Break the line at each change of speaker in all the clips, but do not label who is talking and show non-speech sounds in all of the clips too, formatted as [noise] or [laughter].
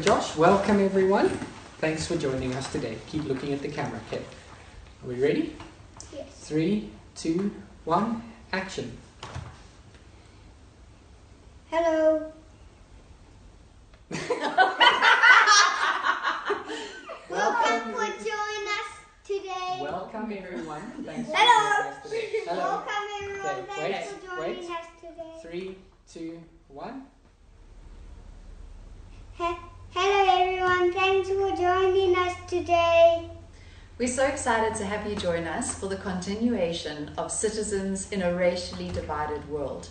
Josh, welcome everyone. Thanks for joining us today. Keep looking at the camera, okay? Are we ready?
Yes.
Three, two, one, action.
Hello. Welcome for joining us today.
Welcome everyone. Thanks for
Hello.
joining us today. Hello.
Welcome everyone.
Okay,
Thanks
wait,
for joining
wait.
us today.
Three, two, one.
He- Hello everyone. Thanks for joining us today.
We're so excited to have you join us for the continuation of Citizens in a Racially Divided World.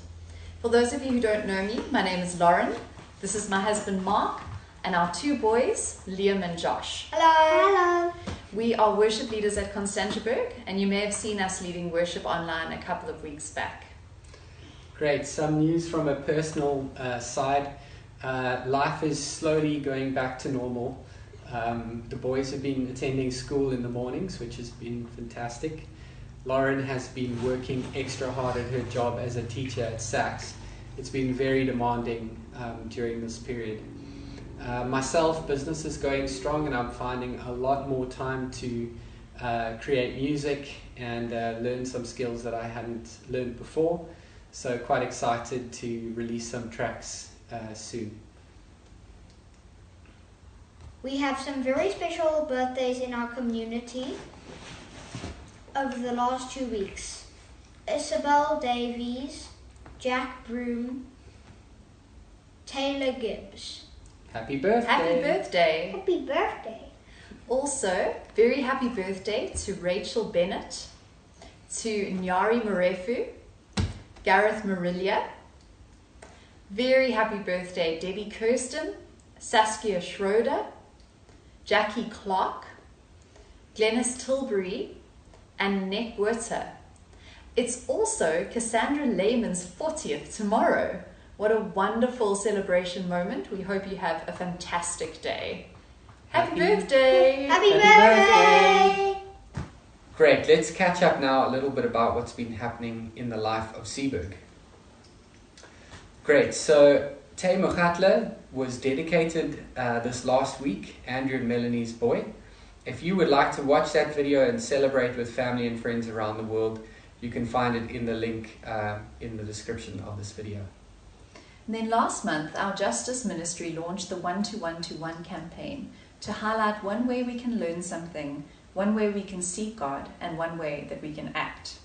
For those of you who don't know me, my name is Lauren. This is my husband Mark and our two boys, Liam and Josh.
Hello. Hello.
We are worship leaders at Constantiaberg, and you may have seen us leading worship online a couple of weeks back.
Great. Some news from a personal uh, side. Uh, life is slowly going back to normal. Um, the boys have been attending school in the mornings, which has been fantastic. Lauren has been working extra hard at her job as a teacher at SACS. It's been very demanding um, during this period. Uh, myself, business is going strong, and I'm finding a lot more time to uh, create music and uh, learn some skills that I hadn't learned before. So, quite excited to release some tracks uh, soon.
We have some very special birthdays in our community over the last two weeks. Isabel Davies, Jack Broom, Taylor Gibbs.
Happy birthday!
Happy birthday!
Happy birthday.
Also, very happy birthday to Rachel Bennett, to Nyari Marefu, Gareth Marilia. Very happy birthday, Debbie Kirsten, Saskia Schroeder, Jackie Clark, Glennis Tilbury, and Nick Werter. It's also Cassandra Lehman's 40th tomorrow. What a wonderful celebration moment. We hope you have a fantastic day. Happy,
Happy-
birthday!
Happy,
Happy
birthday.
Great, let's catch up now a little bit about what's been happening in the life of Seaberg. Great, so Tay Mokhatla was dedicated uh, this last week, Andrew and Melanie's boy. If you would like to watch that video and celebrate with family and friends around the world, you can find it in the link uh, in the description of this video.
And then last month, our Justice Ministry launched the One to One to One campaign to highlight one way we can learn something, one way we can seek God, and one way that we can act.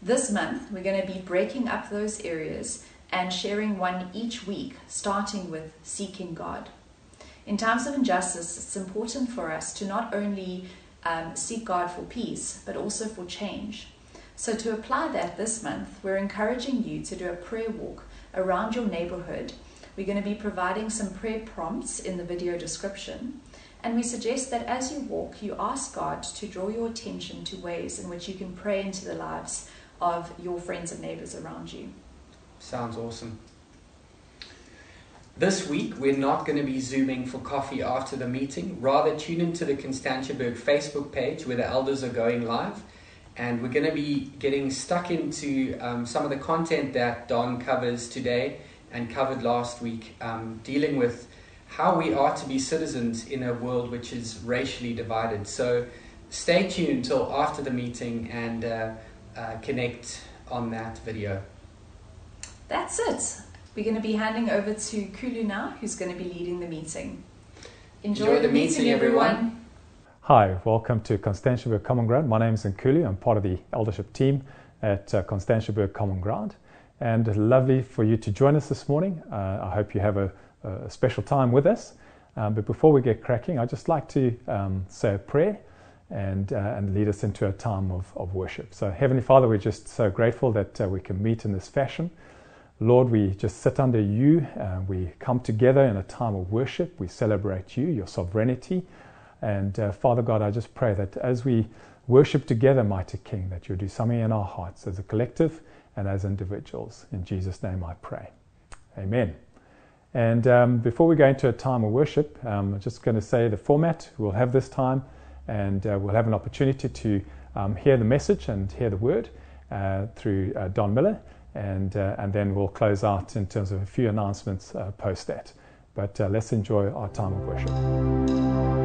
This month, we're going to be breaking up those areas and sharing one each week, starting with seeking God. In times of injustice, it's important for us to not only um, seek God for peace, but also for change. So, to apply that this month, we're encouraging you to do a prayer walk around your neighborhood. We're going to be providing some prayer prompts in the video description. And we suggest that as you walk, you ask God to draw your attention to ways in which you can pray into the lives of your friends and neighbors around you.
Sounds awesome. This week, we're not going to be Zooming for coffee after the meeting. Rather, tune into the Constantiaberg Facebook page where the elders are going live. And we're going to be getting stuck into um, some of the content that Don covers today and covered last week, um, dealing with how we are to be citizens in a world which is racially divided. So stay tuned till after the meeting and uh, uh, connect on that video.
That's it. We're going to be handing over to Kulu now, who's going to be leading the meeting. Enjoy,
Enjoy
the,
the
meeting,
meeting, everyone.
everyone.
Hi, welcome to Constantiaberg Common Ground. My name is Nkuli. I'm part of the eldership team at uh, Constantiaberg Common Ground. And lovely for you to join us this morning. Uh, I hope you have a, a special time with us. Um, but before we get cracking, I'd just like to um, say a prayer and, uh, and lead us into a time of, of worship. So, Heavenly Father, we're just so grateful that uh, we can meet in this fashion. Lord, we just sit under you. Uh, we come together in a time of worship. We celebrate you, your sovereignty. And uh, Father God, I just pray that as we worship together, Mighty King, that you'll do something in our hearts as a collective and as individuals. In Jesus' name I pray. Amen. And um, before we go into a time of worship, um, I'm just going to say the format we'll have this time, and uh, we'll have an opportunity to um, hear the message and hear the word uh, through uh, Don Miller, and, uh, and then we'll close out in terms of a few announcements uh, post that.
But uh, let's enjoy our time of worship.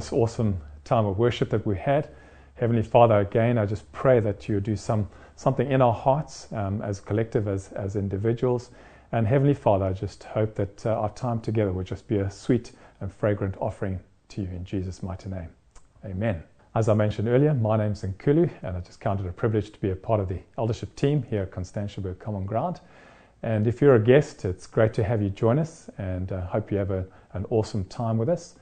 This awesome time of worship that we had. Heavenly Father, again, I just pray that you do some something in our hearts um, as collective, as, as individuals. And Heavenly Father, I just hope that uh, our time together will just be a sweet and fragrant offering to you in Jesus' mighty name. Amen. As I mentioned earlier, my name's Nkulu, and I just counted a privilege to be a part of the eldership team here at Constantiaberg Common Ground. And if you're a guest, it's great to have you join us, and I hope you have a, an awesome time with us.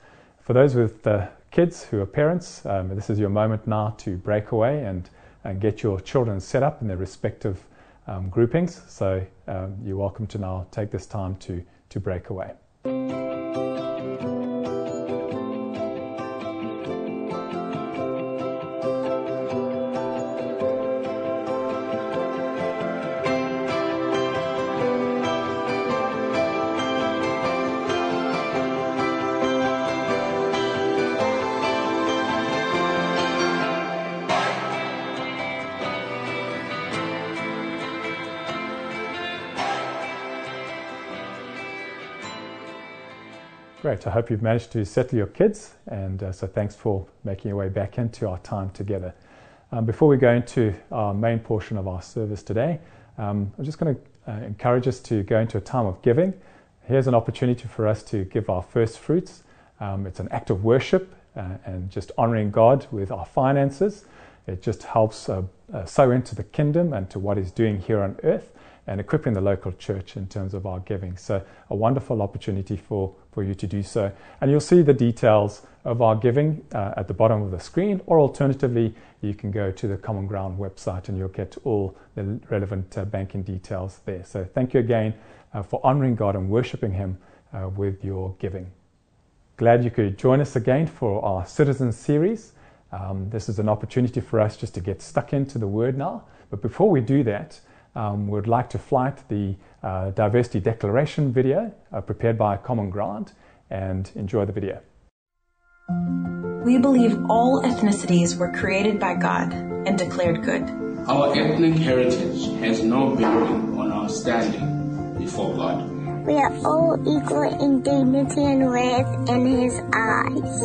For those with uh, kids who are parents, um, this is your moment now to break away and, and get your children set up in their respective um, groupings. So um, you're welcome to now take this time to, to break away. I hope you've managed to settle your kids, and uh, so thanks for making your way back into our time together. Um, before we go into our main portion of our service today, um, I'm just going to uh, encourage us to go into a time of giving. Here's an opportunity for us to give our first fruits. Um, it's an act of worship uh, and just honoring God with our finances. It just helps uh, uh, sow into the kingdom and to what He's doing here on earth and equipping the local church in terms of our giving. So, a wonderful opportunity for, for you to do so. And you'll see the details of our giving uh, at the bottom of the screen, or alternatively, you can go to the Common Ground website and you'll get all the relevant uh, banking details there. So, thank you again uh, for honoring God and worshiping Him uh, with your giving. Glad you could join us again for our Citizen series. Um, this is an opportunity for us just to get stuck into the Word now. But before we do that, um, we'd like to flight the uh, Diversity Declaration video uh, prepared by Common Ground and enjoy the video.
We believe all ethnicities were created by God and declared good.
Our ethnic heritage has no bearing on our standing before God.
We are all equal in dignity and worth in His eyes.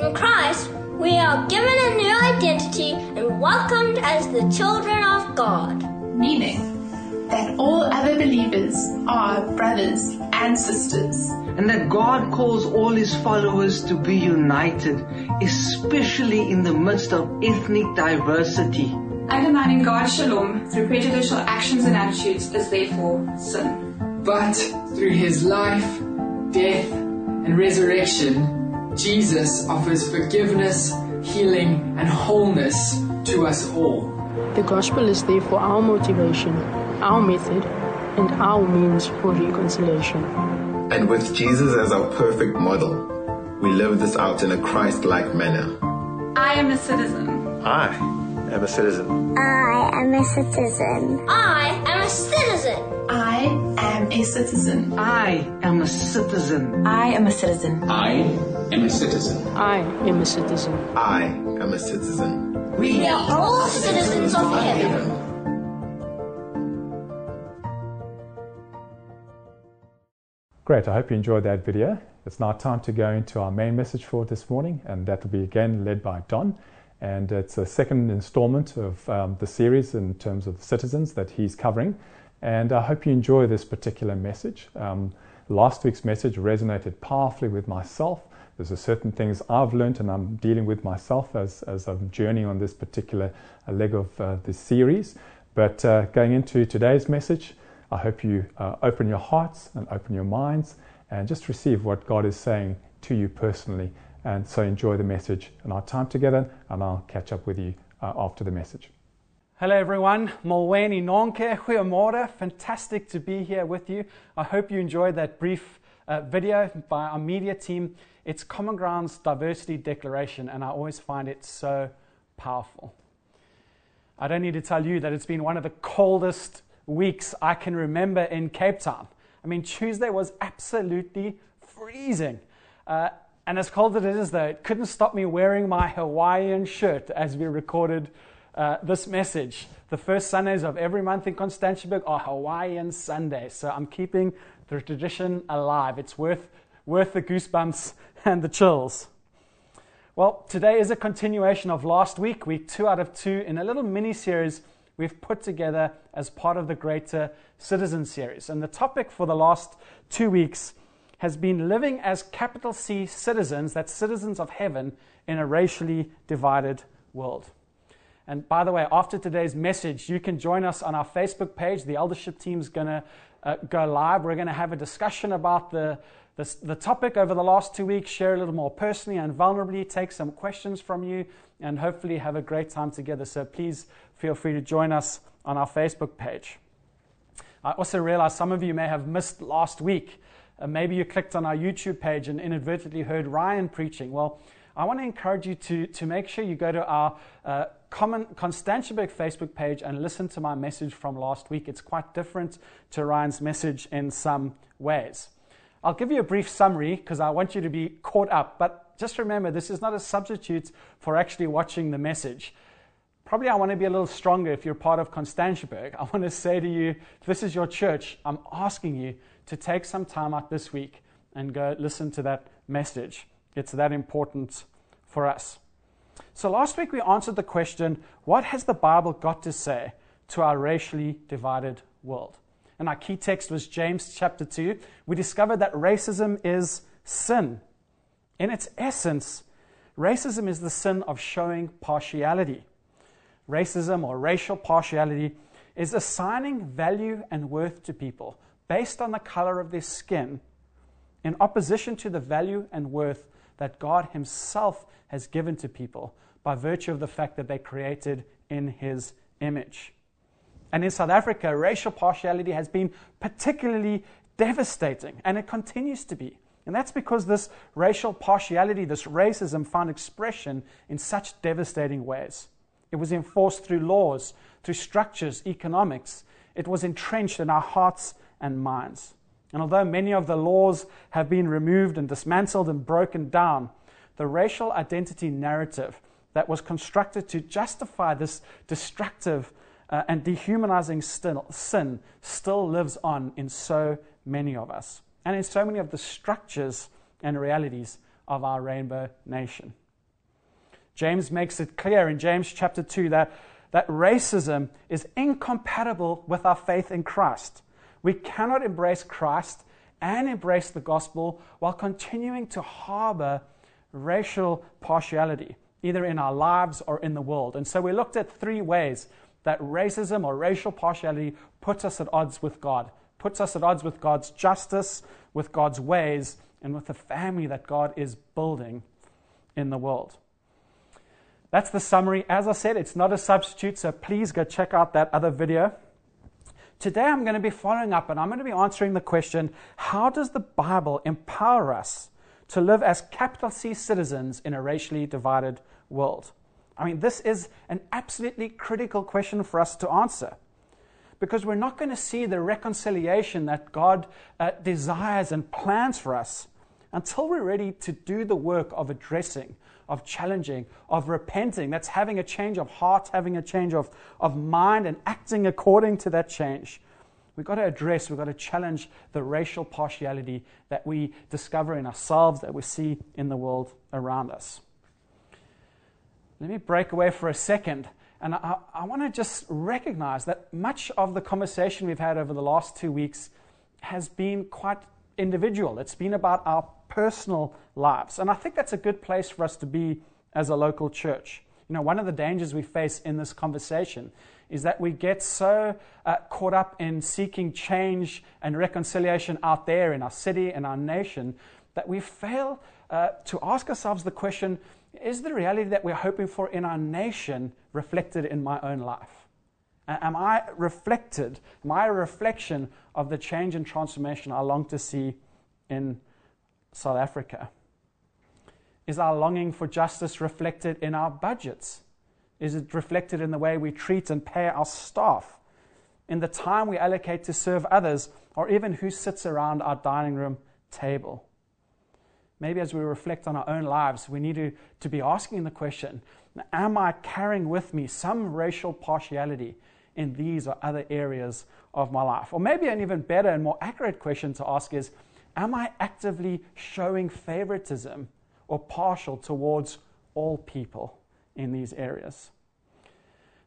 In Christ, we are given a new identity and welcomed as the children of God.
Meaning that all other believers are brothers and sisters.
and that God calls all his followers to be united, especially in the midst of ethnic diversity.
Undermining God's shalom through prejudicial actions and attitudes is therefore sin.
But through his life, death, and resurrection, Jesus offers forgiveness, healing, and wholeness to us all.
The gospel is therefore our motivation, our method, and our means for reconciliation.
And with Jesus as our perfect model, we live this out in a Christ like manner.
I am a citizen.
I am a citizen.
I am a citizen.
I am a citizen.
I am a citizen.
I am a citizen.
I am a citizen.
I am a citizen.
I am a citizen.
I am a citizen.
We are all citizens of heaven.
Great, I hope you enjoyed that video. It's now time to go into our main message for this morning, and that will be again led by Don. And it's a second installment of um, the series in terms of citizens that he's covering. And I hope you enjoy this particular message. Um, last week's message resonated powerfully with myself. There's a certain things I've learned and I'm dealing with myself as, as I'm journeying on this particular uh, leg of uh, this series. But uh, going into today's message, I hope you uh, open your hearts and open your minds and just receive what God is saying to you personally. And so enjoy the message and our time together, and I'll catch up with you uh, after the message.
Hello, everyone. Molweni Nonke, Goeiemorgen. Fantastic to be here with you. I hope you enjoyed that brief uh, video by our media team. It's Common Ground's diversity declaration, and I always find it so powerful. I don't need to tell you that it's been one of the coldest weeks I can remember in Cape Town. I mean, Tuesday was absolutely freezing. Uh, and as cold as it is, though, it couldn't stop me wearing my Hawaiian shirt as we recorded uh, this message. The first Sundays of every month in Constantiaberg are Hawaiian Sundays. So I'm keeping the tradition alive. It's worth, worth the goosebumps [laughs] and the chills. Well, today is a continuation of last week, week two out of two, in a little mini series we've put together as part of the greater Citizen series. And the topic for the last two weeks has been living as capital C citizens, that's citizens of heaven, in a racially divided world. And by the way, after today's message, you can join us on our Facebook page. The eldership team's going to uh, go live. We're going to have a discussion about the this, the topic over the last two weeks, share a little more personally and vulnerably, take some questions from you, and hopefully have a great time together. So please feel free to join us on our Facebook page. I also realize some of you may have missed last week. Uh, maybe you clicked on our YouTube page and inadvertently heard Ryan preaching. Well, I want to encourage you to, to make sure you go to our uh, common Constantiaberg Facebook page and listen to my message from last week. It's quite different to Ryan's message in some ways. I'll give you a brief summary because I want you to be caught up. But just remember, this is not a substitute for actually watching the message. Probably I want to be a little stronger if you're part of Constantiaberg. [laughs] I want to say to you, this is your church, I'm asking you to take some time out this week and go listen to that message. It's that important for us. So last week we answered the question what has the Bible got to say to our racially divided world? And our key text was James chapter 2, we discovered that racism is sin. In its essence, racism is the sin of showing partiality. Racism or racial partiality is assigning value and worth to people based on the color of their skin in opposition to the value and worth that God Himself has given to people by virtue of the fact that they're created in His image. And in South Africa, racial partiality has been particularly devastating, and it continues to be. And that's because this racial partiality, this racism, found expression in such devastating ways. It was enforced through laws, through structures, economics. It was entrenched in our hearts and minds. And although many of the laws have been removed and dismantled and broken down, the racial identity narrative that was constructed to justify this destructive uh, and dehumanizing still, sin still lives on in so many of us and in so many of the structures and realities of our rainbow nation. James makes it clear in James chapter 2 that, that racism is incompatible with our faith in Christ. We cannot embrace Christ and embrace the gospel while continuing to harbor racial partiality, either in our lives or in the world. And so we looked at three ways that racism or racial partiality puts us at odds with God, puts us at odds with God's justice, with God's ways, and with the family that God is building in the world. That's the summary. As I said, it's not a substitute, so please go check out that other video. Today I'm going to be following up and I'm going to be answering the question how does the Bible empower us to live as capital C citizens in a racially divided world? I mean, this is an absolutely critical question for us to answer because we're not going to see the reconciliation that God uh, desires and plans for us until we're ready to do the work of addressing, of challenging, of repenting. That's having a change of heart, having a change of, of mind, and acting according to that change. We've got to address, we've got to challenge the racial partiality that we discover in ourselves, that we see in the world around us. Let me break away for a second. And I, I want to just recognize that much of the conversation we've had over the last two weeks has been quite individual. It's been about our personal lives. And I think that's a good place for us to be as a local church. You know, one of the dangers we face in this conversation is that we get so uh, caught up in seeking change and reconciliation out there in our city and our nation that we fail uh, to ask ourselves the question is the reality that we're hoping for in our nation reflected in my own life? Am I reflected? Am I a reflection of the change and transformation I long to see in South Africa? Is our longing for justice reflected in our budgets? Is it reflected in the way we treat and pay our staff? In the time we allocate to serve others, or even who sits around our dining room table? Maybe as we reflect on our own lives, we need to, to be asking the question Am I carrying with me some racial partiality in these or other areas of my life? Or maybe an even better and more accurate question to ask is Am I actively showing favoritism or partial towards all people in these areas?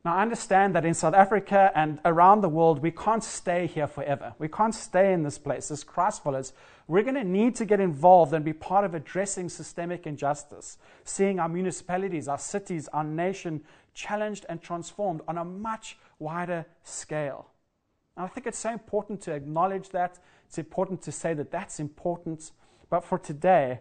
Now, I understand that in South Africa and around the world, we can't stay here forever. We can't stay in this place. As Christ followers, we're going to need to get involved and be part of addressing systemic injustice, seeing our municipalities, our cities, our nation challenged and transformed on a much wider scale. And I think it's so important to acknowledge that. It's important to say that that's important. But for today,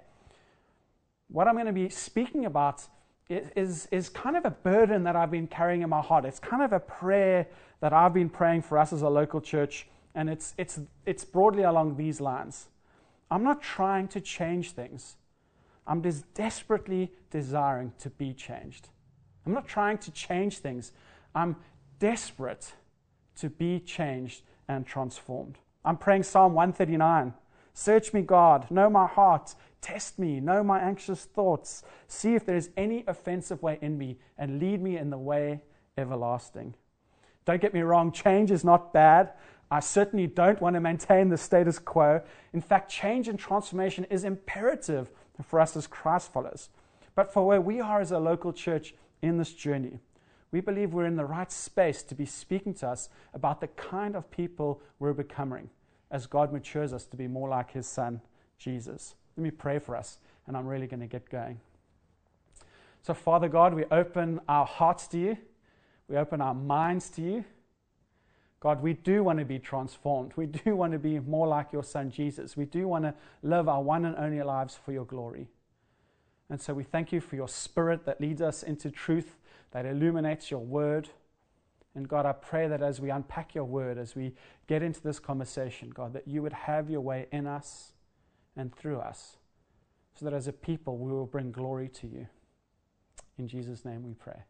what I'm going to be speaking about is, is kind of a burden that I've been carrying in my heart. It's kind of a prayer that I've been praying for us as a local church, and it's, it's, it's broadly along these lines. I'm not trying to change things, I'm just desperately desiring to be changed. I'm not trying to change things, I'm desperate to be changed and transformed. I'm praying Psalm 139. Search me, God, know my heart, test me, know my anxious thoughts, see if there is any offensive way in me, and lead me in the way everlasting. Don't get me wrong, change is not bad. I certainly don't want to maintain the status quo. In fact, change and transformation is imperative for us as Christ followers. But for where we are as a local church in this journey, we believe we're in the right space to be speaking to us about the kind of people we're becoming as God matures us to be more like His Son, Jesus. Let me pray for us, and I'm really going to get going. So, Father God, we open our hearts to you, we open our minds to you. God, we do want to be transformed. We do want to be more like your Son Jesus. We do want to live our one and only lives for your glory. And so we thank you for your Spirit that leads us into truth, that illuminates your word. And God, I pray that as we unpack your word, as we get into this conversation, God, that you would have your way in us and through us, so that as a people we will bring glory to you. In Jesus' name we pray.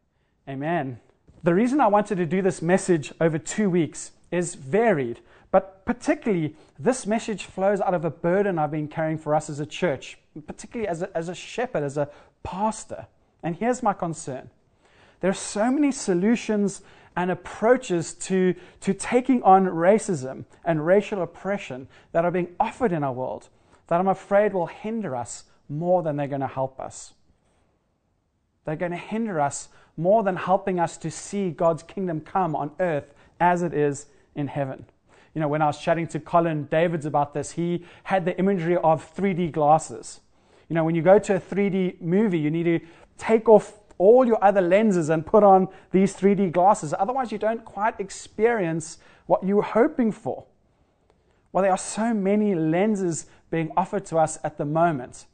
Amen. The reason I wanted to do this message over two weeks is varied, but particularly this message flows out of a burden I've been carrying for us as a church, particularly as a, as a shepherd, as a pastor. And here's my concern there are so many solutions and approaches to, to taking on racism and racial oppression that are being offered in our world that I'm afraid will hinder us more than they're going to help us. They're going to hinder us more than helping us to see God's kingdom come on earth as it is in heaven. You know, when I was chatting to Colin Davids about this, he had the imagery of 3D glasses. You know, when you go to a 3D movie, you need to take off all your other lenses and put on these 3D glasses. Otherwise, you don't quite experience what you were hoping for. Well, there are so many lenses being offered to us at the moment.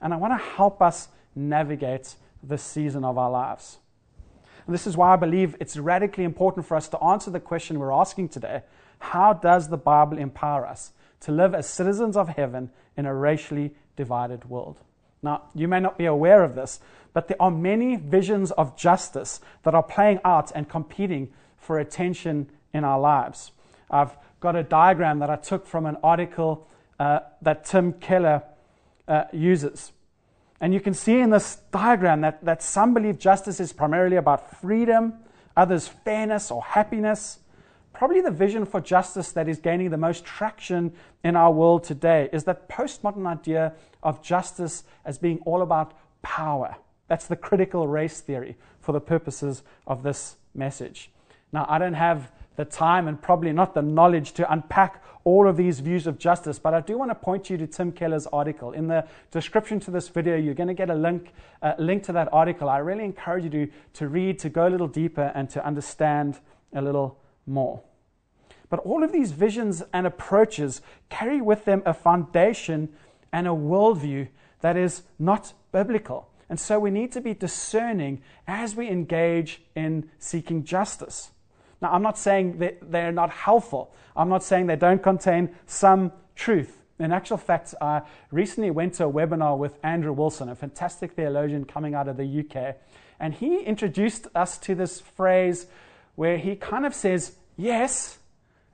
And I want to help us navigate this season of our lives. And this is why I believe it's radically important for us to answer the question we're asking today how does the Bible empower us to live as citizens of heaven in a racially divided world? Now, you may not be aware of this, but there are many visions of justice that are playing out and competing for attention in our lives. I've got a diagram that I took from an article uh, that Tim Keller uh, uses. And you can see in this diagram that, that some believe justice is primarily about freedom, others fairness or happiness. Probably the vision for justice that is gaining the most traction in our world today is that postmodern idea of justice as being all about power That's the critical race theory for the purposes of this message. Now, I don't have the time and probably not the knowledge to unpack all of these views of justice, but I do want to point you to Tim Keller's article. In the description to this video, you're going to get a link, uh, link to that article. I really encourage you to, to read, to go a little deeper, and to understand a little more. But all of these visions and approaches carry with them a foundation and a worldview that is not biblical. And so we need to be discerning as we engage in seeking justice. Now, I'm not saying that they're not helpful. I'm not saying they don't contain some truth. In actual fact, I recently went to a webinar with Andrew Wilson, a fantastic theologian coming out of the UK. And he introduced us to this phrase where he kind of says, yes,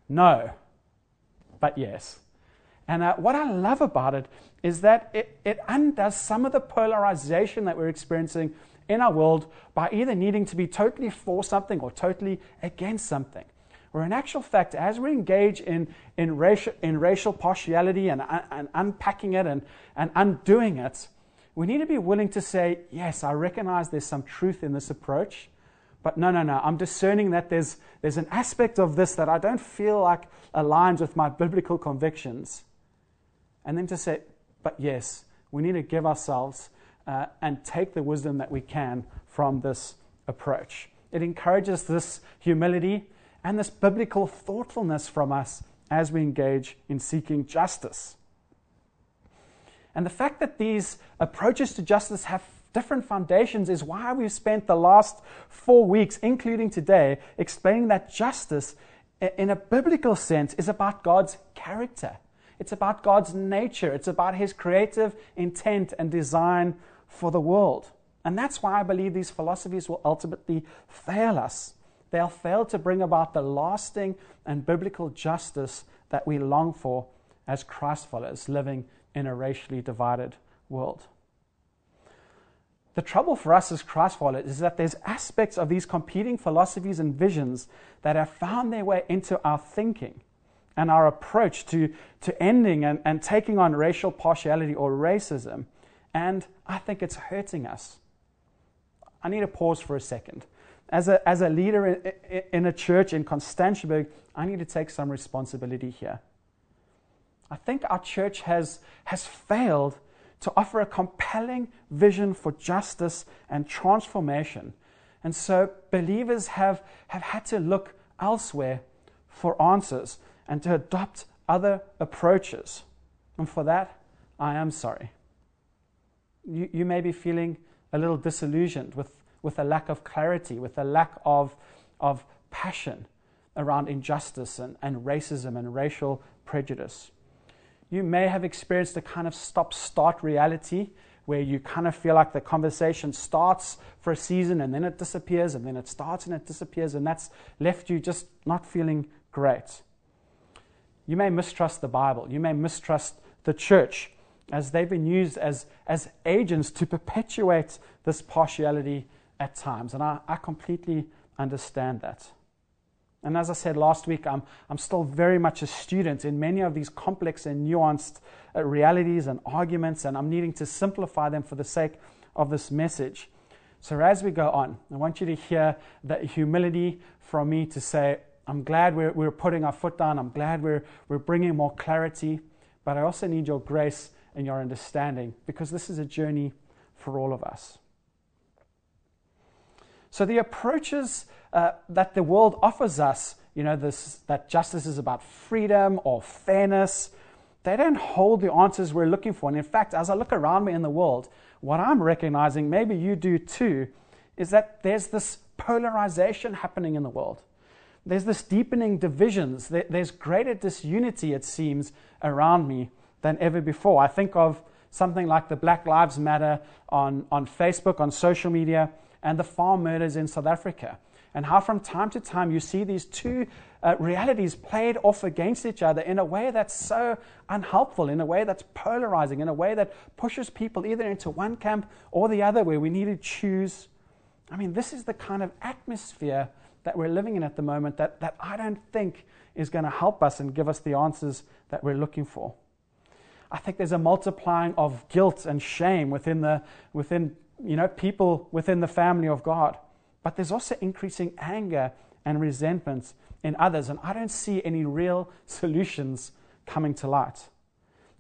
no, but yes. And uh, what I love about it is that it, it undoes some of the polarization that we're experiencing in our world by either needing to be totally for something or totally against something. Where in actual fact, as we engage in, in, racial, in racial partiality and, and unpacking it and, and undoing it, we need to be willing to say, yes, I recognize there's some truth in this approach, but no, no, no. I'm discerning that there's, there's an aspect of this that I don't feel like aligns with my biblical convictions. And then to say, but yes, we need to give ourselves uh, and take the wisdom that we can from this approach. It encourages this humility and this biblical thoughtfulness from us as we engage in seeking justice. And the fact that these approaches to justice have different foundations is why we've spent the last four weeks, including today, explaining that justice, in a biblical sense, is about God's character. It's about God's nature. It's about His creative intent and design for the world. And that's why I believe these philosophies will ultimately fail us. They'll fail to bring about the lasting and biblical justice that we long for as Christ followers living in a racially divided world. The trouble for us as Christ followers is that there's aspects of these competing philosophies and visions that have found their way into our thinking and our approach to, to ending and, and taking on racial partiality or racism. And I think it's hurting us. I need to pause for a second. As a, as a leader in, in a church in Constantiaberg, I need to take some responsibility here. I think our church has, has failed to offer a compelling vision for justice and transformation. And so believers have, have had to look elsewhere for answers and to adopt other approaches. And for that, I am sorry. You, you may be feeling a little disillusioned with, with a lack of clarity, with a lack of, of passion around injustice and, and racism and racial prejudice. You may have experienced a kind of stop start reality where you kind of feel like the conversation starts for a season and then it disappears and then it starts and it disappears, and that's left you just not feeling great. You may mistrust the Bible. You may mistrust the church as they've been used as, as agents to perpetuate this partiality at times. And I, I completely understand that. And as I said last week, I'm, I'm still very much a student in many of these complex and nuanced uh, realities and arguments, and I'm needing to simplify them for the sake of this message. So, as we go on, I want you to hear that humility from me to say, I'm glad we're, we're putting our foot down. I'm glad we're, we're bringing more clarity. But I also need your grace and your understanding because this is a journey for all of us. So, the approaches uh, that the world offers us, you know, this, that justice is about freedom or fairness, they don't hold the answers we're looking for. And in fact, as I look around me in the world, what I'm recognizing, maybe you do too, is that there's this polarization happening in the world there's this deepening divisions. There's greater disunity, it seems, around me than ever before. I think of something like the Black Lives Matter on, on Facebook, on social media, and the farm murders in South Africa. And how from time to time you see these two uh, realities played off against each other in a way that's so unhelpful, in a way that's polarizing, in a way that pushes people either into one camp or the other, where we need to choose. I mean, this is the kind of atmosphere that we're living in at the moment that, that I don't think is going to help us and give us the answers that we're looking for. I think there's a multiplying of guilt and shame within, the, within you know, people within the family of God. But there's also increasing anger and resentment in others, and I don't see any real [laughs] solutions coming to light.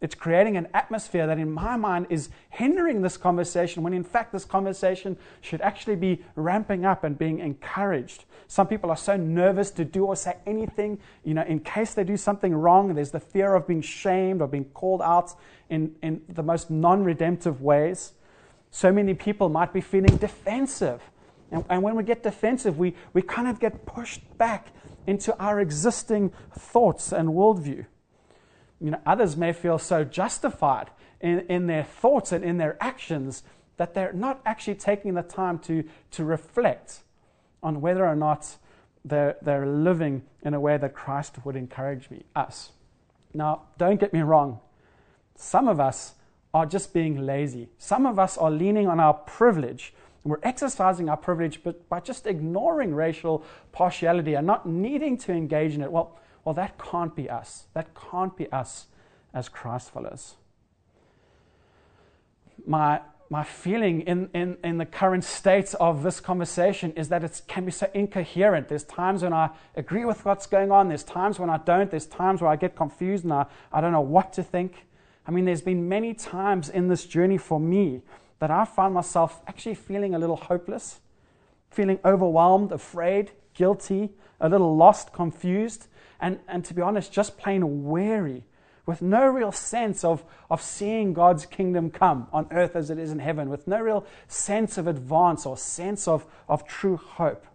It's creating an atmosphere that, in my mind, is hindering this conversation when, in fact, this conversation should actually be ramping up and being encouraged. Some people are so nervous to do or say anything, you know, in case they do something wrong. There's the fear of being shamed or being called out in, in the most non redemptive ways. So many people might be feeling defensive. And, and when we get defensive, we, we kind of get pushed back into our existing thoughts and worldview you know, others may feel so justified in, in their thoughts and in their actions that they're not actually taking the time to, to reflect on whether or not they're, they're living in a way that Christ would encourage me, us. Now, don't get me wrong. Some of us are just being lazy. Some of us are leaning on our privilege. We're exercising our privilege, but by just ignoring racial partiality and not needing to engage in it. Well, well, that can't be us. That can't be us as Christ followers. My, my feeling in, in, in the current state of this conversation is that it can be so incoherent. There's times when I agree with what's going on, there's times when I don't, there's times where I get confused and I, I don't know what to think. I mean, there's been many times in this journey for me that I found myself actually feeling a little hopeless, feeling overwhelmed, afraid, guilty, a little lost, confused and, and to be honest, just plain weary, with no real sense of, of seeing God's kingdom come on earth as it is in heaven, with no real sense of advance or sense of, of true hope.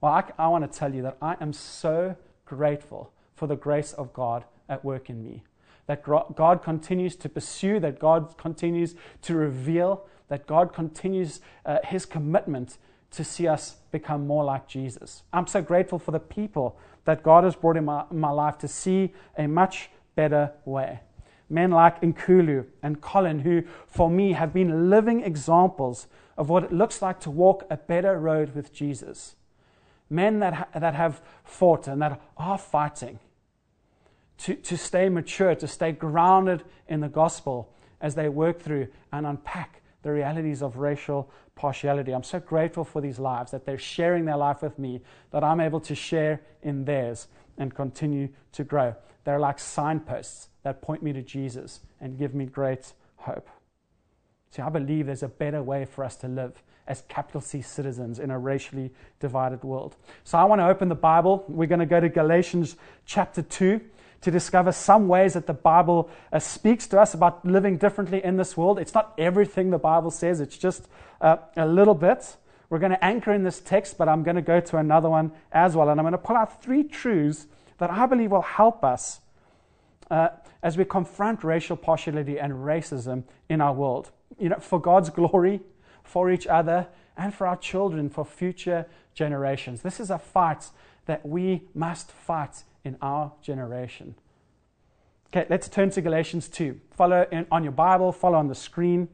Well, I, I want to tell you that I am so grateful for the grace of God at work in me. That God continues to pursue, that God continues to reveal, that God continues uh, his commitment to see us become more like Jesus. I'm so grateful for the people that God has brought in my, my life to see a much better way. Men like Nkulu and Colin, who for me have been living examples of what it looks like to walk a better road with Jesus. Men that, ha- that have fought and that are fighting to, to stay mature, to stay grounded in the gospel as they work through and unpack the realities of racial partiality. I'm so grateful for these lives, that they're sharing their life with me, that I'm able to share in theirs and continue to grow. They're like signposts that point me to Jesus and give me great hope. See, I believe there's a better way for us to live as capital C citizens in a racially divided world. So I want to open the Bible. We're going to go to Galatians chapter 2 to discover some ways that the Bible uh, speaks to us about living differently in this world. It's not everything the Bible says, it's just uh, a little bit. We're going to anchor in this text, but I'm going to go to another one as well. And I'm going to pull out three truths that I believe will help us uh, as we confront racial partiality and racism in our world. You know, for God's glory, for each other, and for our children, for future generations. This is a fight that we must fight in our generation. Okay, let's turn to Galatians 2. Follow in, on your Bible, follow on the screen.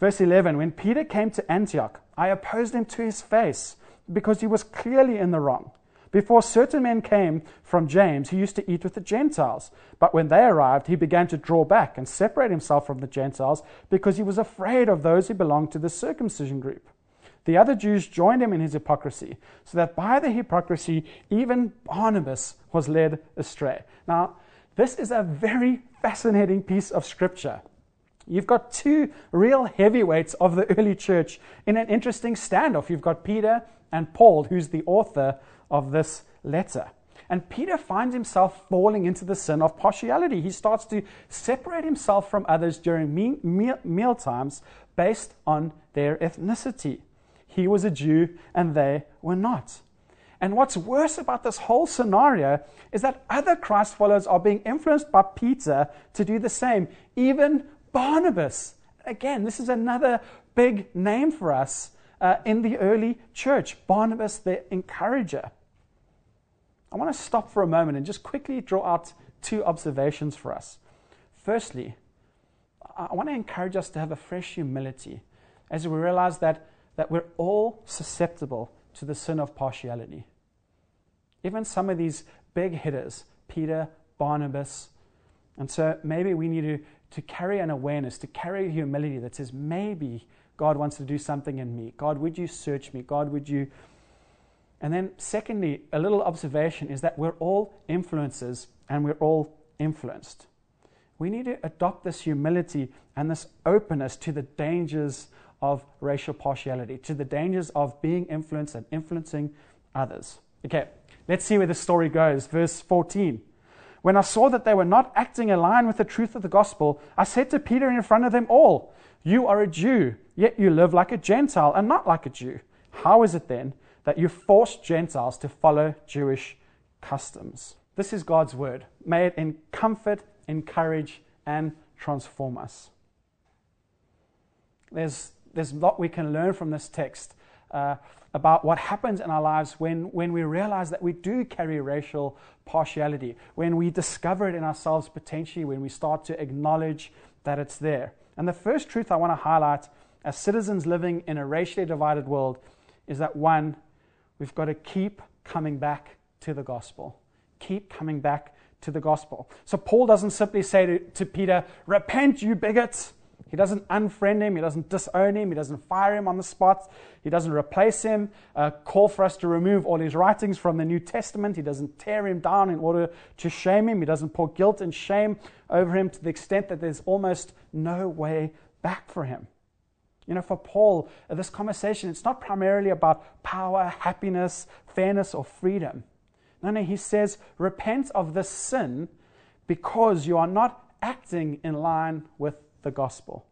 Verse 11 When Peter came to Antioch, I opposed him to his face because he was clearly in the wrong. Before certain men came from James, he used to eat with the Gentiles. But when they arrived, he began to draw back and separate himself from the Gentiles because he was afraid of those who belonged to the circumcision group. The other Jews joined him in his hypocrisy, so that by the hypocrisy, even Barnabas was led astray. Now, this is a very fascinating piece of scripture. You've got two real heavyweights of the early church in an interesting standoff. You've got Peter and Paul, who's the author of this letter. And Peter finds himself falling into the sin of partiality. He starts to separate himself from others during meal, times based on their ethnicity. He was a Jew and they were not. And what's worse about this whole scenario is that other Christ followers are being influenced by Peter to do the same, even Barnabas. Again, this is another big name for us uh, in the early church Barnabas, the encourager. I want to stop for a moment and just quickly draw out two observations for us. Firstly, I want to encourage us to have a fresh humility as we realize that that we're all susceptible to the sin of partiality. Even some of these big hitters, Peter, Barnabas, and so maybe we need to, to carry an awareness, to carry humility that says maybe God wants to do something in me. God, would you search me? God, would you. And then, secondly, a little observation is that we're all influencers and we're all influenced. We need to adopt this humility and this openness to the dangers of racial partiality, to the dangers of being influenced and influencing others. Okay, let's see where the story goes. Verse 14. When I saw that they were not acting in line with the truth of the gospel, I said to Peter in front of them all, You are a Jew, yet you live like a Gentile and not like a Jew. How is it then that you force Gentiles to follow Jewish customs? This is God's word. May it in comfort, encourage, and transform us. There's, there's a lot we can learn from this text. Uh, about what happens in our lives when, when we realize that we do carry racial partiality, when we discover it in ourselves potentially, when we start to acknowledge that it's there. And the first truth I want to highlight as citizens living in a racially divided world is that one, we've got to keep coming back to the gospel. Keep coming back to the gospel. So Paul doesn't simply say to, to Peter, Repent, you bigots. He doesn't unfriend him. He doesn't disown him. He doesn't fire him on the spot. He doesn't replace him, uh, call for us to remove all his writings from the New Testament. He doesn't tear him down in order to shame him. He doesn't pour guilt and shame over him to the extent that there's almost no way back for him. You know, for Paul, uh, this conversation, it's not primarily about power, happiness, fairness, or freedom. No, no, he says, repent of this sin because you are not acting in line with the gospel.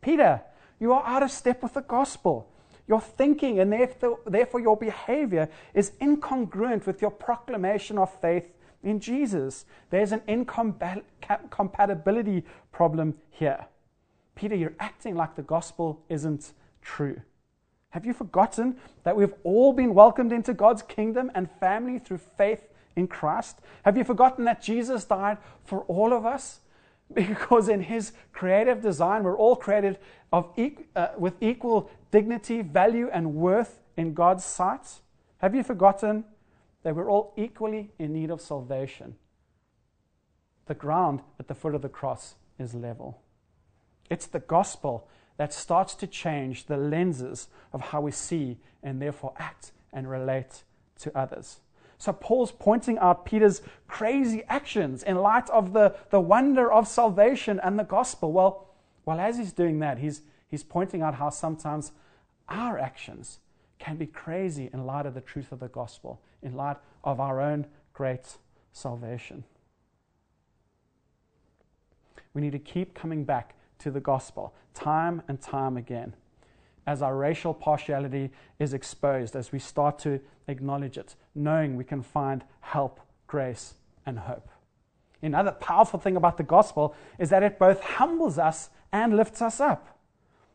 Peter, you are out of step with the gospel. Your thinking and therefore, therefore your behavior is incongruent with your proclamation of faith in Jesus. There's an incompatibility problem here. Peter, you're acting like the gospel isn't true. Have you forgotten that we've all been welcomed into God's kingdom and family through faith in Christ? Have you forgotten that Jesus died for all of us? Because in His creative design, we're all created of, uh, with equal dignity, value, and worth in God's sight. Have you forgotten that we're all equally in need of salvation? The ground at the foot of the cross is level. It's the gospel that starts to change the lenses of how we see and therefore act and relate to others. So Paul's pointing out Peter's crazy actions in light of the, the wonder of salvation and the gospel. Well, well, as he's doing that, he's, he's pointing out how sometimes our actions can be crazy in light of the truth of the gospel, in light of our own great salvation. We need to keep coming back to the gospel time and time again as our racial partiality is exposed, as we start to acknowledge it, knowing we can find help, grace, and hope. Another powerful thing about the gospel is that it both humbles us and lifts us up.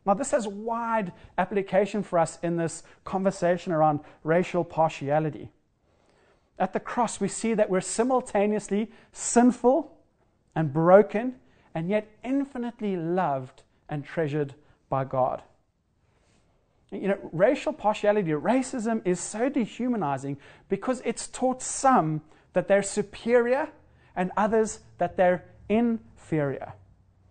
Now, this has wide application for us in this conversation around racial partiality. At the cross, we see that we're simultaneously sinful and broken, and yet infinitely loved and treasured by God. You know, racial partiality, racism is so dehumanizing because it's taught some that they're superior and others that they're inferior.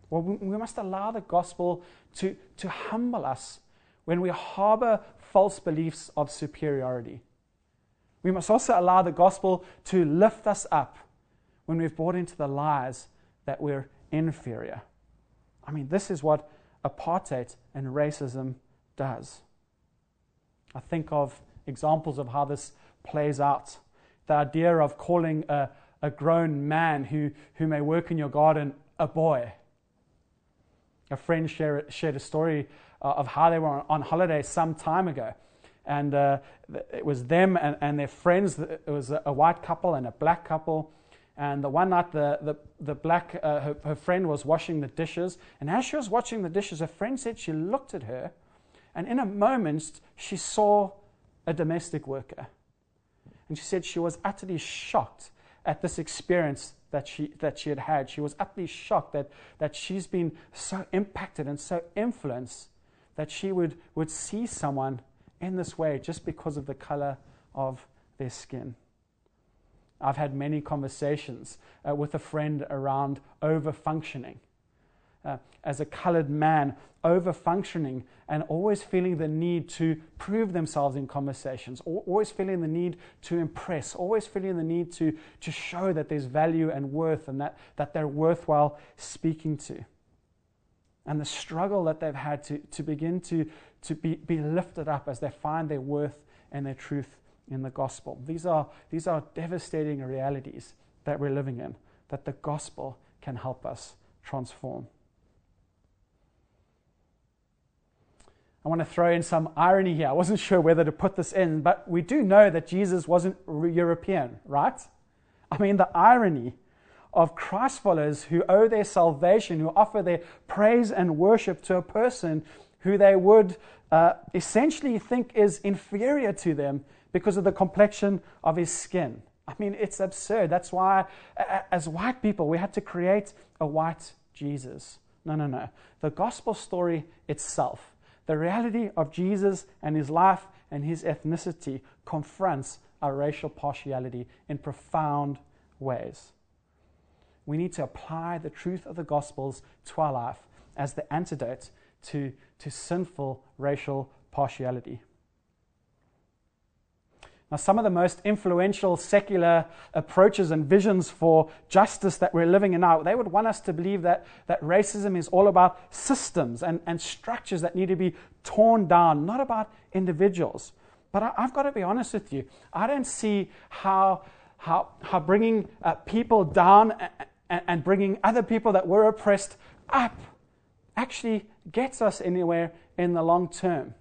Well, we must allow the gospel to, to humble us when we harbor false beliefs of superiority. We must also allow the gospel to lift us up when we've bought into the lies that we're inferior. I mean, this is what apartheid and racism does. I think of examples of how this plays out. The idea of calling a, a grown man who, who may work in your garden a boy. A friend share, shared a story uh, of how they were on holiday some time ago. And uh, it was them and, and their friends. It was a, a, white couple and a black couple. And the one night, the, the, the black, uh, her, her friend was washing the dishes. And as she was washing the dishes, her friend said she looked at her and in a moment, she saw a domestic worker. And she said she was utterly shocked at this experience that she, that she had had. She was utterly shocked that, that she's been so impacted and so influenced that she would, would see someone in this way just because of the color of their skin. I've had many conversations uh, with a friend around over functioning uh, as a colored man, over functioning and always feeling the need to prove themselves in conversations, always feeling the need to impress, always feeling the need to, to show that there's value and worth and that, that they're worthwhile speaking to. And the struggle that they've had to, to begin to, to be, be lifted up as they find their worth and their truth in the gospel. These are, these are devastating realities that we're living in, that the gospel can help us transform. I want to throw in some irony here. I wasn't sure whether to put this in, but we do know that Jesus wasn't European, right? I mean, the irony of Christ followers who owe their salvation, who offer their praise and worship to a person who they would uh, essentially think is inferior to them because of the complexion of his skin. I mean, it's absurd. That's why, as white people, we had to create a white Jesus. No, no, no. The gospel story itself the reality of Jesus and his life and his ethnicity confronts our racial partiality in profound ways. We need to apply the truth of the Gospels to our life as the antidote to, to sinful racial partiality. Now, some of the most influential secular approaches and visions for justice that we're living in now, they would want us to believe that, that racism is all about systems and, and structures that need to be torn down, not about individuals. But I, have got to be honest with you, I don't see how, how, how bringing uh, people down and, and bringing other people that were oppressed up actually gets us anywhere in the long term.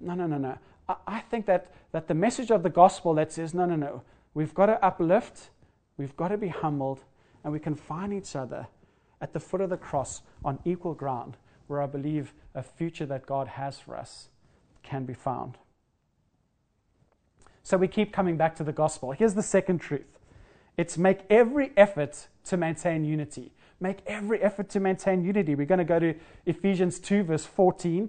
No, no, no, no. I think that, that the message of the gospel that says, no, no, no, we've got to uplift, we've got to be humbled, and we can find each other at the foot of the cross on equal ground, where I believe a future that God has for us can be found. So we keep coming back to the gospel. Here's the second truth it's make every effort to maintain unity. Make every effort to maintain unity. We're going to go to Ephesians 2, verse 14.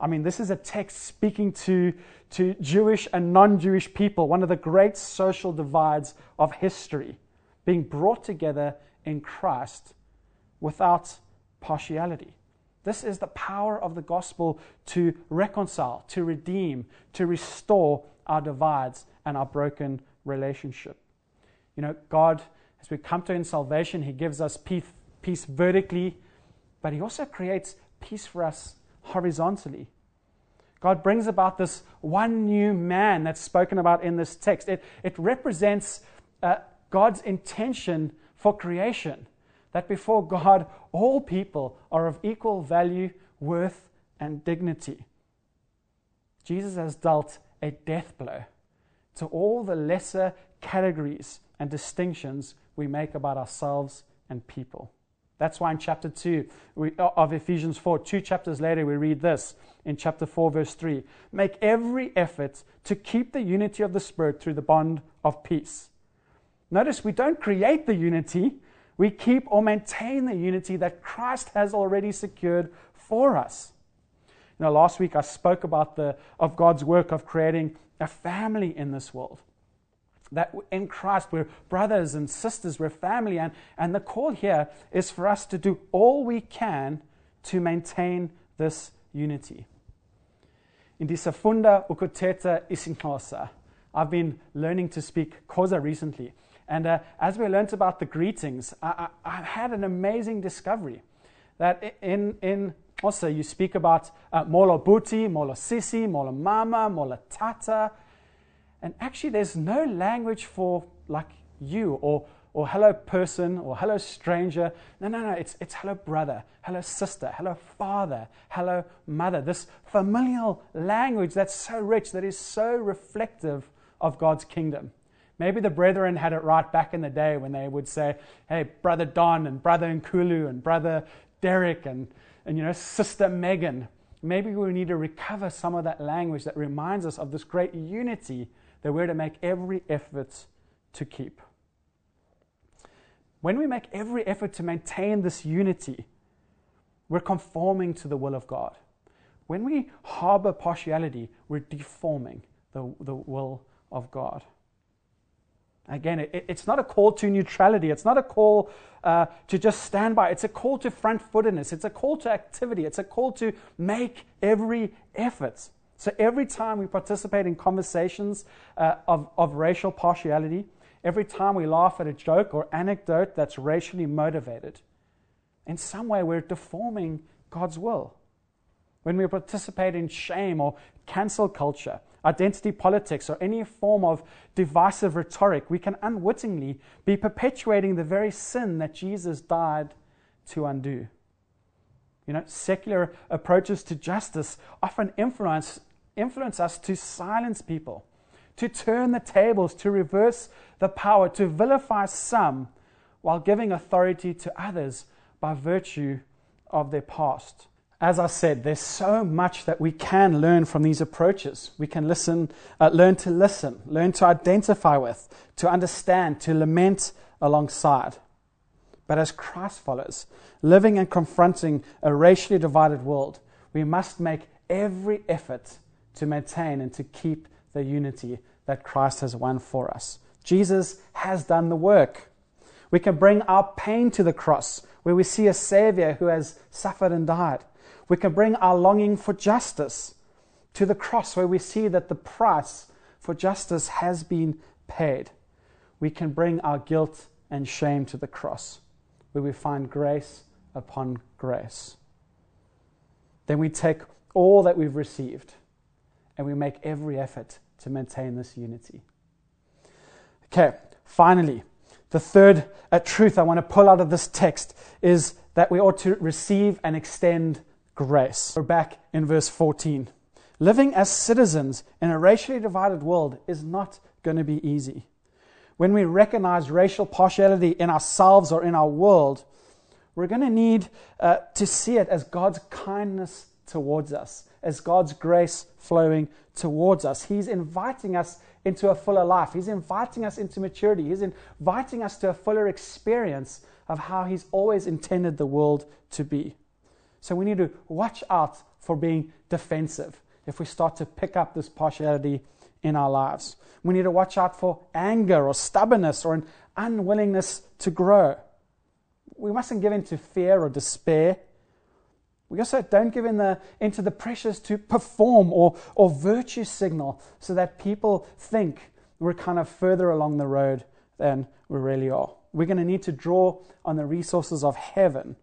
I mean, this is a text speaking to, to Jewish and non Jewish people, one of the great social divides of history, being brought together in Christ without partiality. This is the power of the gospel to reconcile, to redeem, to restore our divides and our broken relationship. You know, God, as we come to Him in salvation, He gives us peace, peace vertically, but He also creates peace for us horizontally. God brings about this one new man that's spoken about in this text. It, it represents uh, God's intention for creation that before God, all people are of equal value, worth, and dignity. Jesus has dealt a death blow to all the lesser categories and distinctions we make about ourselves and people. That's why in chapter 2 of Ephesians 4, two chapters later, we read this in chapter 4, verse 3 Make every effort to keep the unity of the Spirit through the bond of peace. Notice we don't create the unity, we keep or maintain the unity that Christ has already secured for us. You know, last week I spoke about the of God's work of creating a family in this world that in Christ we're brothers and sisters, we're family. And, and the call here is for us to do all we can to maintain this unity. In Ndisafunda ukuteta isiXhosa. I've been learning to speak Xhosa recently. And uh, as we learned about the greetings, I, I, I, had an amazing discovery that in, in Xhosa you speak about uh, molo buti, molo sisi, molo mama, molo tata, and actually, there's no language for like you or, or hello person or hello stranger. No, no, no. It's, it's hello brother, hello sister, hello father, hello mother. This familial language that's so rich, that is so reflective of God's kingdom. Maybe the brethren had it right back in the day when they would say, hey, brother Don and brother Nkulu and brother Derek and, and you know, sister Megan. maybe we need to recover some of that language that reminds us of this great unity that we're to make every effort to keep. When we make every effort to maintain this unity, we're conforming to the will of God. When we harbor partiality, we're deforming the, the will of God. Again, it, it's not a call to neutrality. It's not a call uh, to just stand by. It's a call to front footedness. It's a call to activity. It's a call to make every effort. So every time we participate in conversations uh, of, of racial partiality, every time we laugh at a joke or anecdote that's racially motivated, in some way we're deforming God's will. When we participate in shame or cancel culture, identity politics, or any form of divisive rhetoric, we can unwittingly be perpetuating the very sin that Jesus died to undo. You know, secular approaches to justice often influence, influence us to silence people, to turn the tables, to reverse the power, to vilify some while giving authority to others by virtue of their past as I said, there's so much that we can learn from these approaches. We can listen, uh, learn to listen, learn to identify with, to understand, to lament alongside. But as Christ followers, living and confronting a racially divided world, we must make every effort to maintain and to keep the unity that Christ has won for us. Jesus has done the work. We can bring our pain to the cross, where we see a Savior who has suffered and died. We can bring our longing for justice to the cross where we see that the price for justice has been paid. We can bring our guilt and shame to the cross where we find grace upon grace. Then we take all that we've received and we make every effort to maintain this unity. Okay, finally, the third uh, truth I want to pull out of this text is that we ought to receive and extend grace. We're back in verse 14. Living as citizens in a racially divided world is not going to be easy. When we recognize racial partiality in ourselves or in our world, we're going to need uh, to see it as God's kindness towards us, as God's grace flowing towards us. He's inviting us into a fuller life. He's inviting us into maturity. He's inviting us to a fuller experience of how He's always intended the world to be. So we need to watch out for being defensive if we start to pick up this partiality in our lives. We need to watch out for anger or stubbornness or an unwillingness to grow. We mustn't give in to fear or despair. We also don't give in the, into the pressures to perform or, or virtue signal so that people think we're kind of further along the road than we really are. We're going to need to draw on the resources of heaven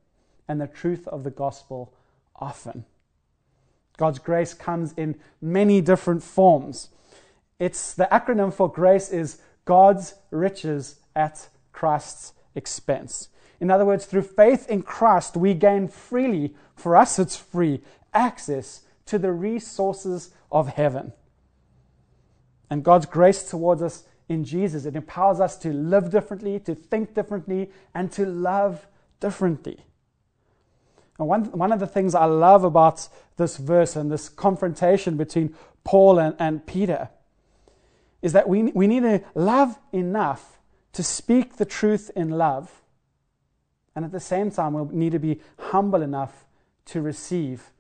and the truth of the gospel often. God's grace comes in many different forms. It's the acronym for grace is God's riches at Christ's expense. In other words, through faith in Christ, we gain freely, for us it's free, access to the resources of heaven. And God's grace towards us in Jesus, it empowers us to live differently, to think differently, and to love differently. And one, one of the things I love about this verse and this confrontation between Paul and, and Peter is that we, we need to love enough to speak the truth in love. And at the same time, we need to be humble enough to receive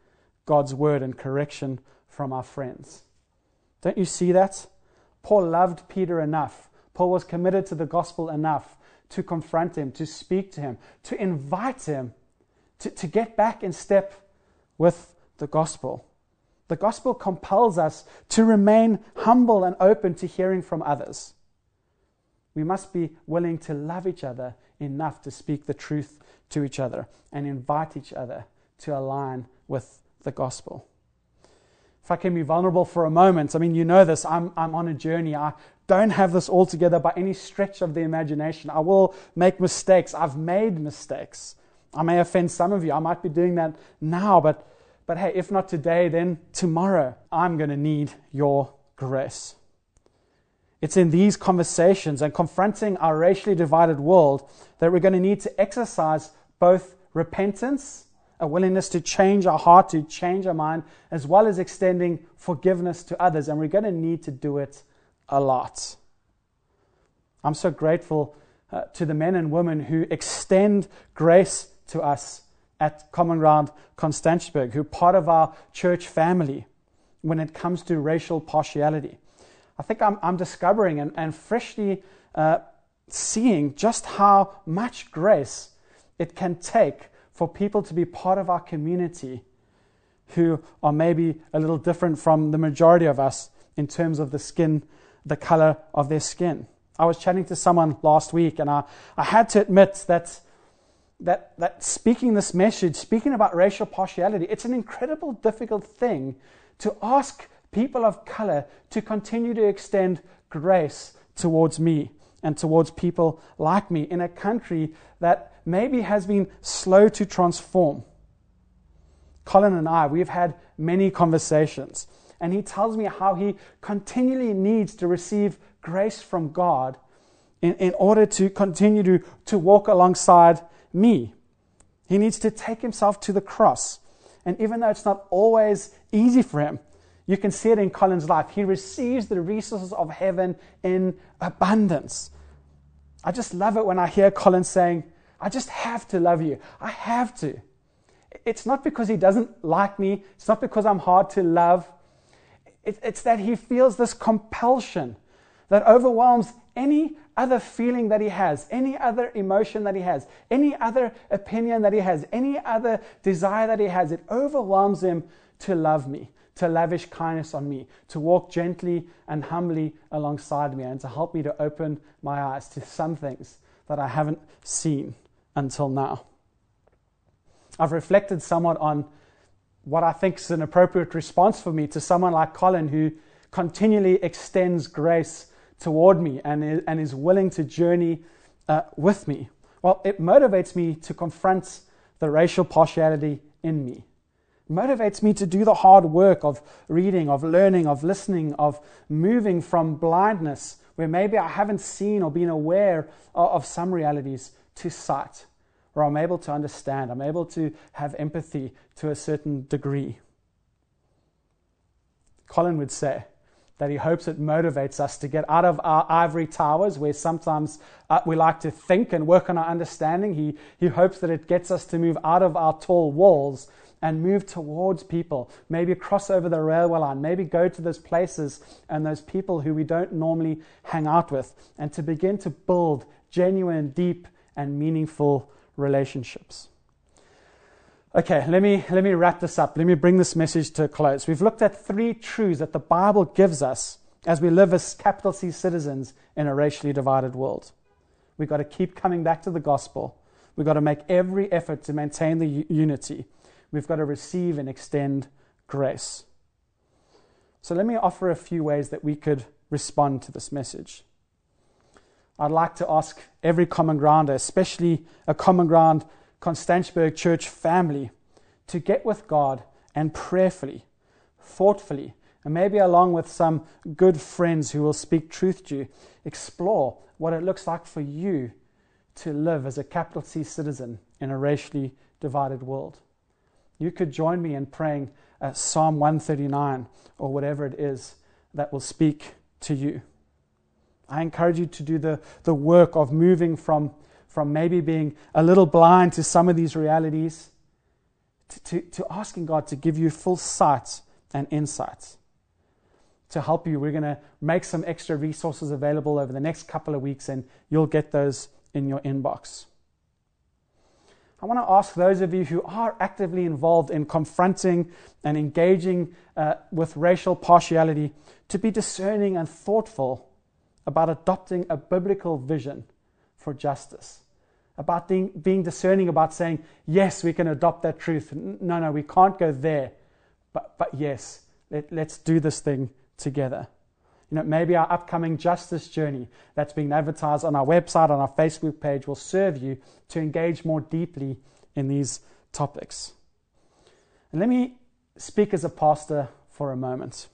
God's word and correction from our friends. Don't you see that? Paul loved Peter enough. Paul was committed to the gospel enough to confront him, to speak to him, to invite him to, to get back in step with the gospel. The gospel compels us to remain humble and open to hearing from others. We must be willing to love each other enough to speak the truth to each other and invite each other to align with the gospel. If I can be vulnerable for a moment, I mean, you know this, I'm, I'm on a journey. I don't have this all together by any stretch of the imagination. I will make mistakes. I've made mistakes. I may offend some of you. I might be doing that now, but, but hey, if not today, then tomorrow I'm going to need your grace. It's in these conversations and confronting our racially divided world that we're going to need to exercise both repentance a willingness to change our heart, to change our mind, as well as extending forgiveness to others. And we're going to need to do it a lot. I'm so grateful uh, to the men and women who extend grace to us at Common Ground Constantiaberg, who are part of our church family when it comes to racial partiality. I think I'm, I'm discovering and, and freshly uh, seeing just how much grace it can take for people to be part of our community who are maybe a little different from the majority of us in terms of the skin, the color of their skin. I was chatting to someone last week and I, I had to admit that, that, that speaking this message, speaking about racial partiality, it's an incredible difficult thing to ask people of color to continue to extend grace towards me and towards people like me in a country that maybe has been slow to transform. Colin and I, we've had many conversations, and he tells me how he continually needs to receive grace from God in, in order to continue to, to walk alongside me. He needs to take himself to the cross. And even though it's not always easy for him, you can see it in Colin's life. He receives the resources of heaven in abundance. I just love it when I hear Colin saying, I just have to love you. I have to. It's not because he doesn't like me, it's not because I'm hard to love. It's that he feels this compulsion that overwhelms any other feeling that he has, any other emotion that he has, any other opinion that he has, any other desire that he has. It overwhelms him to love me, to lavish kindness on me, to walk gently and humbly alongside me, and to help me to open my eyes to some things that I haven't seen until now. I've reflected somewhat on what I think is an appropriate response for me to someone like Colin who continually extends grace toward me and is, willing to journey uh, with me. Well, it motivates me to confront the racial partiality in me motivates me to do the hard work of reading, of learning, of listening, of moving from blindness, where maybe I haven't seen or been aware of, some realities, to sight, where I'm able to understand, I'm able to have empathy to a certain degree. Colin would say, that he hopes it motivates us to get out of our ivory towers where sometimes uh, we like to think and work on our understanding. He, he hopes that it gets us to move out of our tall walls and move towards people. Maybe cross over the railway line. Maybe go to those places and those people who we don't normally hang out with. And to begin to build genuine, deep, and meaningful relationships. Okay, let me, let me wrap this up. Let me bring this message to a close. We've looked at three truths that the Bible gives us as we live as capital C citizens in a racially divided world. We've got to keep coming back to the gospel. We've got to make every effort to maintain the unity we've got to receive and extend grace. So let me offer a few ways that we could respond to this message. I'd like to ask every common grounder, especially a common ground Constantiaberg church family, to get with God and prayerfully, thoughtfully, and maybe along with some good friends who will speak truth to you, explore what it looks like for you to live as a capital C citizen in a racially divided world. You could join me in praying uh, Psalm 139 or whatever it is that will speak to you. I encourage you to do the, the work of moving from, from maybe being a little blind to some of these realities to, to, to asking God to give you full sight and insights. To help you, we're going to make some extra resources available over the next couple of weeks, and you'll get those in your inbox. I want to ask those of you who are actively involved in confronting and engaging uh, with racial partiality to be discerning and thoughtful about adopting a biblical vision for justice. About being, being discerning about saying, yes, we can adopt that truth. No, no, we can't go there. But, but yes, let, let's do this thing together. You know, maybe our upcoming justice journey that's being advertised on our website, on our Facebook page, will serve you to engage more deeply in these topics. And let me speak as a pastor for a moment.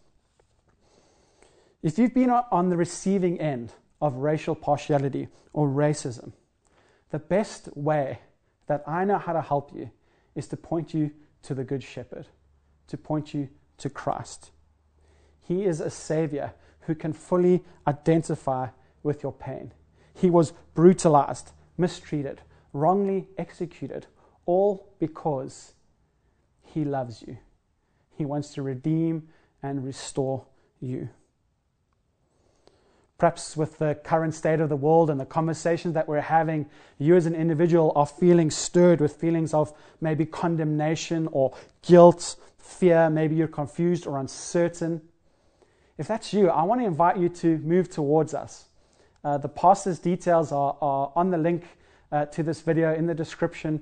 If you've been on the receiving end of racial partiality or racism, the best way that I know how to help you is to point you to the Good Shepherd, to point you to Christ. He is a Savior who can fully identify with your pain. He was brutalized, mistreated, wrongly executed, all because He loves you. He wants to redeem and restore you. Perhaps with the current state of the world and the conversations that we're having, you as an individual are feeling stirred with feelings of maybe condemnation or guilt, fear. Maybe you're confused or uncertain. If that's you, I want to invite you to move towards us. Uh, the pastor's details are, are on the link uh, to this video in the description.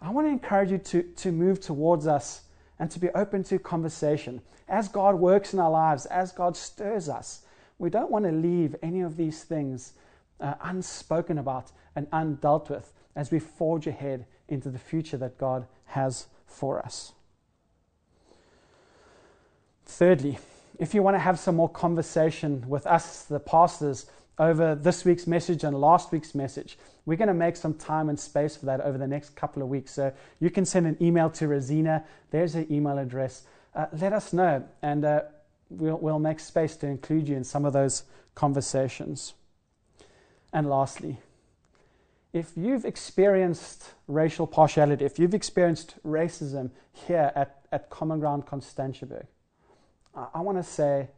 I want to encourage you to, to move towards us and to be open to conversation. As God works in our lives, as God stirs us, we don't want to leave any of these things uh, unspoken about and undealt with as we forge ahead into the future that God has for us. Thirdly, if you want to have some more conversation with us, the pastors, over this week's message and last week's message, we're going to make some time and space for that over the next couple of weeks. So you can send an email to Rosina. There's her email address. Uh, let us know, and uh, we'll, we'll make space to include you in some of those conversations. And lastly, if you've experienced racial partiality, if you've experienced racism here at, at Common Ground Constantiaberg, I, want to say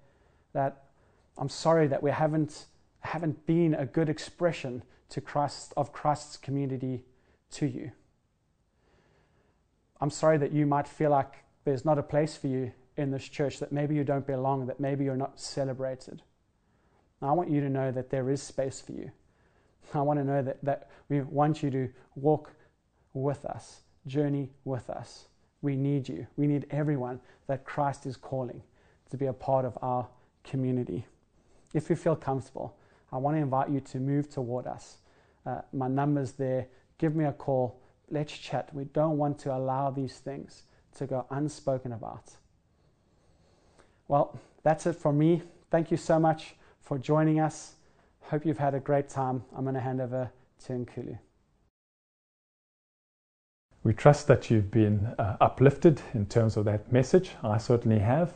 that I'm sorry that we haven't, haven't been a good expression to Christ, of Christ's community to you. I'm sorry that you might feel like there's not a place for you in this church, that maybe you don't belong, that maybe you're not celebrated. I want you to know that there is space for you. I want to know that, that we want you to walk with us, journey with us. We need you. We need everyone that Christ is calling to be a part of our community. If you feel comfortable, I want to invite you to move toward us. Uh, my number's there. Give me a call. Let's chat. We don't want to allow these things to go unspoken about. Well, that's it from me. Thank you so much for joining us. Hope you've had a great time. I'm going to hand over to Nkulu.
We trust that you've been uh, uplifted in terms of that message. I certainly have,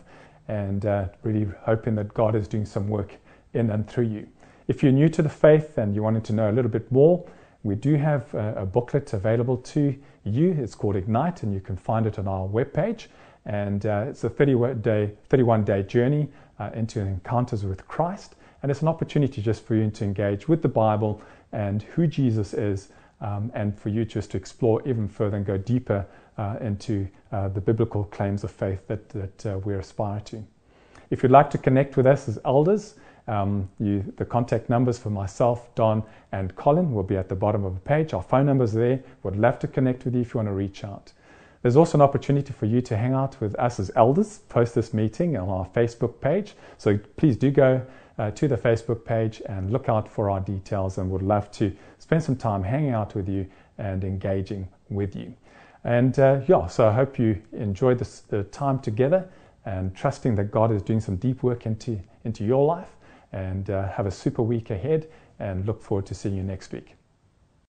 and uh, really hoping that God is doing some work in and through you. If you're new to the faith and you wanted to know a little bit more, we do have a, a booklet available to you. It's called Ignite, and you can find it on our webpage. And uh, it's a 31 day, 31 day journey uh, into encounters with Christ. And it's an opportunity just for you to engage with the Bible and who Jesus is, um, and for you just to explore even further and go deeper uh, into uh, the biblical claims of faith that, that uh, we aspire to. If you'd like to connect with us as elders, um, you, the contact numbers for myself, Don, and Colin will be at the bottom of the page. Our phone numbers there. Would love to connect with you if you want to reach out. There's also an opportunity for you to hang out with us as elders post this meeting on our Facebook page. So please do go uh, to the Facebook page and look out for our details and would love to spend some time hanging out with you and engaging with you. And uh, yeah, so I hope you enjoyed this the time together and trusting that God is doing some deep work into, into your life and uh, have a super week ahead and look forward to seeing you next week.